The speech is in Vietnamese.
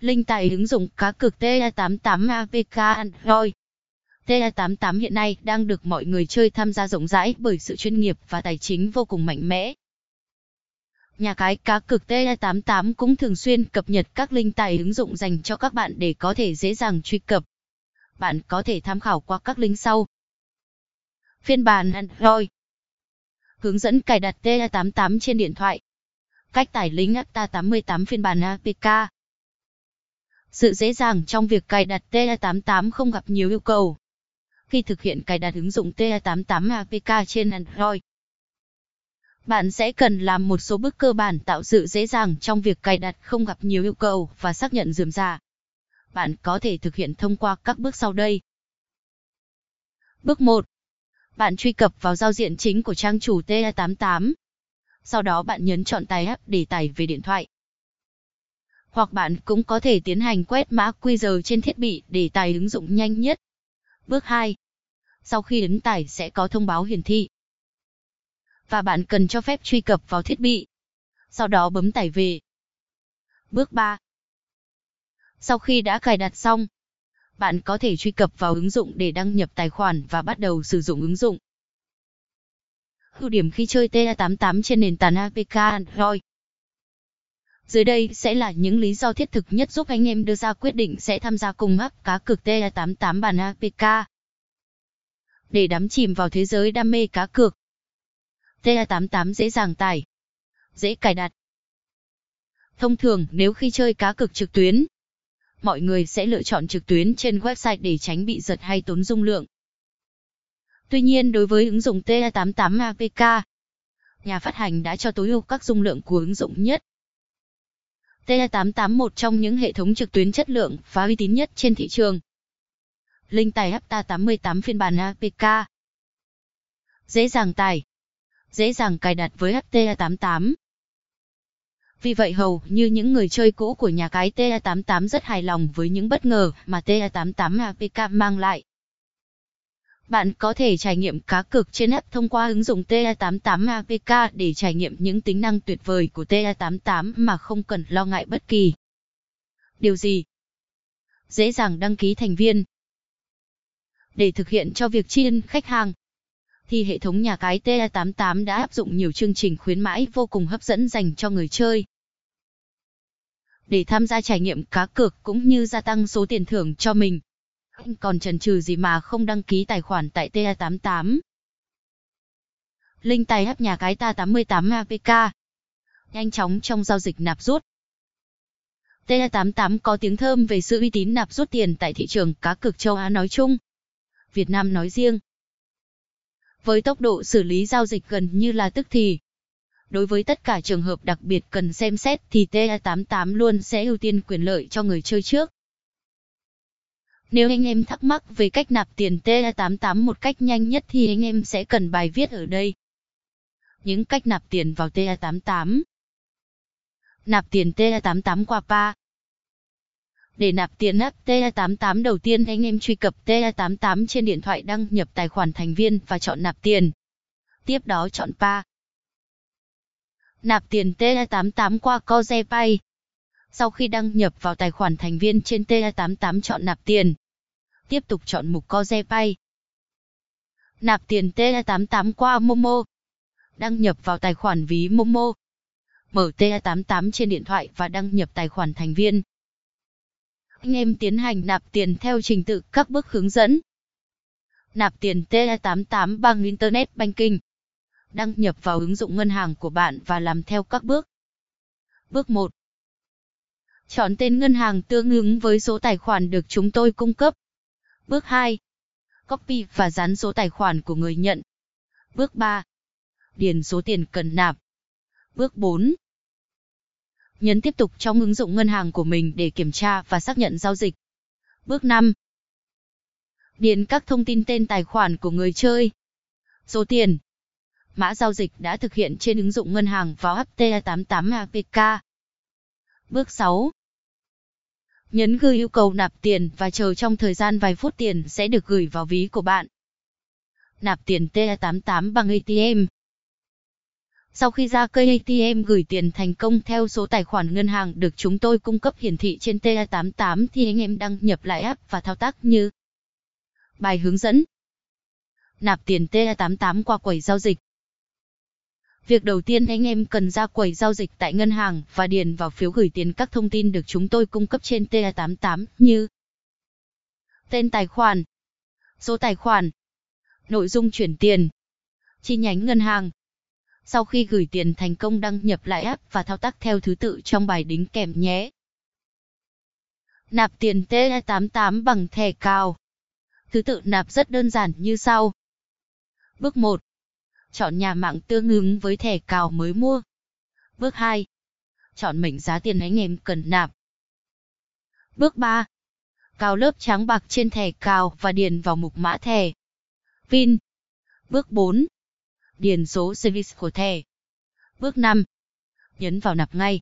Linh tải ứng dụng cá cược TA88 APK Android. TA88 hiện nay đang được mọi người chơi tham gia rộng rãi bởi sự chuyên nghiệp và tài chính vô cùng mạnh mẽ. Nhà cái cá cược TA88 cũng thường xuyên cập nhật các linh tài ứng dụng dành cho các bạn để có thể dễ dàng truy cập. Bạn có thể tham khảo qua các link sau. Phiên bản Android Hướng dẫn cài đặt TA88 trên điện thoại Cách tải link APTA88 phiên bản APK sự dễ dàng trong việc cài đặt TA88 không gặp nhiều yêu cầu. Khi thực hiện cài đặt ứng dụng TA88 APK trên Android, bạn sẽ cần làm một số bước cơ bản tạo sự dễ dàng trong việc cài đặt không gặp nhiều yêu cầu và xác nhận dườm già. Bạn có thể thực hiện thông qua các bước sau đây. Bước 1. Bạn truy cập vào giao diện chính của trang chủ TA88. Sau đó bạn nhấn chọn tải app để tải về điện thoại. Hoặc bạn cũng có thể tiến hành quét mã QR trên thiết bị để tải ứng dụng nhanh nhất. Bước 2. Sau khi ấn tải sẽ có thông báo hiển thị. Và bạn cần cho phép truy cập vào thiết bị. Sau đó bấm tải về. Bước 3. Sau khi đã cài đặt xong, bạn có thể truy cập vào ứng dụng để đăng nhập tài khoản và bắt đầu sử dụng ứng dụng. Ưu điểm khi chơi TA88 trên nền tảng APK Android dưới đây sẽ là những lý do thiết thực nhất giúp anh em đưa ra quyết định sẽ tham gia cùng app cá cược TA88 bản APK. Để đắm chìm vào thế giới đam mê cá cược. TE88 dễ dàng tải, dễ cài đặt. Thông thường nếu khi chơi cá cược trực tuyến, mọi người sẽ lựa chọn trực tuyến trên website để tránh bị giật hay tốn dung lượng. Tuy nhiên đối với ứng dụng TE88 APK, nhà phát hành đã cho tối ưu các dung lượng của ứng dụng nhất. TA88 một trong những hệ thống trực tuyến chất lượng và uy tín nhất trên thị trường. Linh tải Hapta 88 phiên bản APK. Dễ dàng tải. Dễ dàng cài đặt với HTA88. Vì vậy hầu như những người chơi cũ của nhà cái TA88 rất hài lòng với những bất ngờ mà TA88 APK mang lại. Bạn có thể trải nghiệm cá cược trên app thông qua ứng dụng TA88 APK để trải nghiệm những tính năng tuyệt vời của TA88 mà không cần lo ngại bất kỳ. Điều gì? Dễ dàng đăng ký thành viên. Để thực hiện cho việc chiên khách hàng, thì hệ thống nhà cái TA88 đã áp dụng nhiều chương trình khuyến mãi vô cùng hấp dẫn dành cho người chơi. Để tham gia trải nghiệm cá cược cũng như gia tăng số tiền thưởng cho mình. Anh còn chần chừ gì mà không đăng ký tài khoản tại TA88. Linh tài hấp nhà cái TA88 APK. Nhanh chóng trong giao dịch nạp rút. TA88 có tiếng thơm về sự uy tín nạp rút tiền tại thị trường cá cược châu Á nói chung. Việt Nam nói riêng với tốc độ xử lý giao dịch gần như là tức thì. Đối với tất cả trường hợp đặc biệt cần xem xét thì TA88 luôn sẽ ưu tiên quyền lợi cho người chơi trước. Nếu anh em thắc mắc về cách nạp tiền TA88 một cách nhanh nhất thì anh em sẽ cần bài viết ở đây. Những cách nạp tiền vào TA88 Nạp tiền TA88 qua PA để nạp tiền app TA88 đầu tiên anh em truy cập TA88 trên điện thoại đăng nhập tài khoản thành viên và chọn nạp tiền. Tiếp đó chọn PA. Nạp tiền TA88 qua CozePay. Sau khi đăng nhập vào tài khoản thành viên trên TA88 chọn nạp tiền. Tiếp tục chọn mục CozePay. Nạp tiền TA88 qua Momo. Đăng nhập vào tài khoản ví Momo. Mở TA88 trên điện thoại và đăng nhập tài khoản thành viên anh em tiến hành nạp tiền theo trình tự các bước hướng dẫn. Nạp tiền TA88 bằng Internet Banking. Đăng nhập vào ứng dụng ngân hàng của bạn và làm theo các bước. Bước 1. Chọn tên ngân hàng tương ứng với số tài khoản được chúng tôi cung cấp. Bước 2. Copy và dán số tài khoản của người nhận. Bước 3. Điền số tiền cần nạp. Bước 4. Nhấn tiếp tục trong ứng dụng ngân hàng của mình để kiểm tra và xác nhận giao dịch. Bước 5. Điền các thông tin tên tài khoản của người chơi. Số tiền. Mã giao dịch đã thực hiện trên ứng dụng ngân hàng vào HT88 APK. Bước 6. Nhấn gửi yêu cầu nạp tiền và chờ trong thời gian vài phút tiền sẽ được gửi vào ví của bạn. Nạp tiền TA88 bằng ATM. Sau khi ra cây ATM gửi tiền thành công theo số tài khoản ngân hàng được chúng tôi cung cấp hiển thị trên TA88 thì anh em đăng nhập lại app và thao tác như Bài hướng dẫn Nạp tiền TA88 qua quầy giao dịch Việc đầu tiên anh em cần ra quầy giao dịch tại ngân hàng và điền vào phiếu gửi tiền các thông tin được chúng tôi cung cấp trên TA88 như Tên tài khoản, Số tài khoản, Nội dung chuyển tiền, Chi nhánh ngân hàng sau khi gửi tiền thành công đăng nhập lại app và thao tác theo thứ tự trong bài đính kèm nhé. Nạp tiền T88 bằng thẻ cào. Thứ tự nạp rất đơn giản như sau. Bước 1. Chọn nhà mạng tương ứng với thẻ cào mới mua. Bước 2. Chọn mệnh giá tiền anh em cần nạp. Bước 3. Cào lớp trắng bạc trên thẻ cào và điền vào mục mã thẻ. PIN. Bước 4 điền số service của thẻ. Bước 5. Nhấn vào nạp ngay.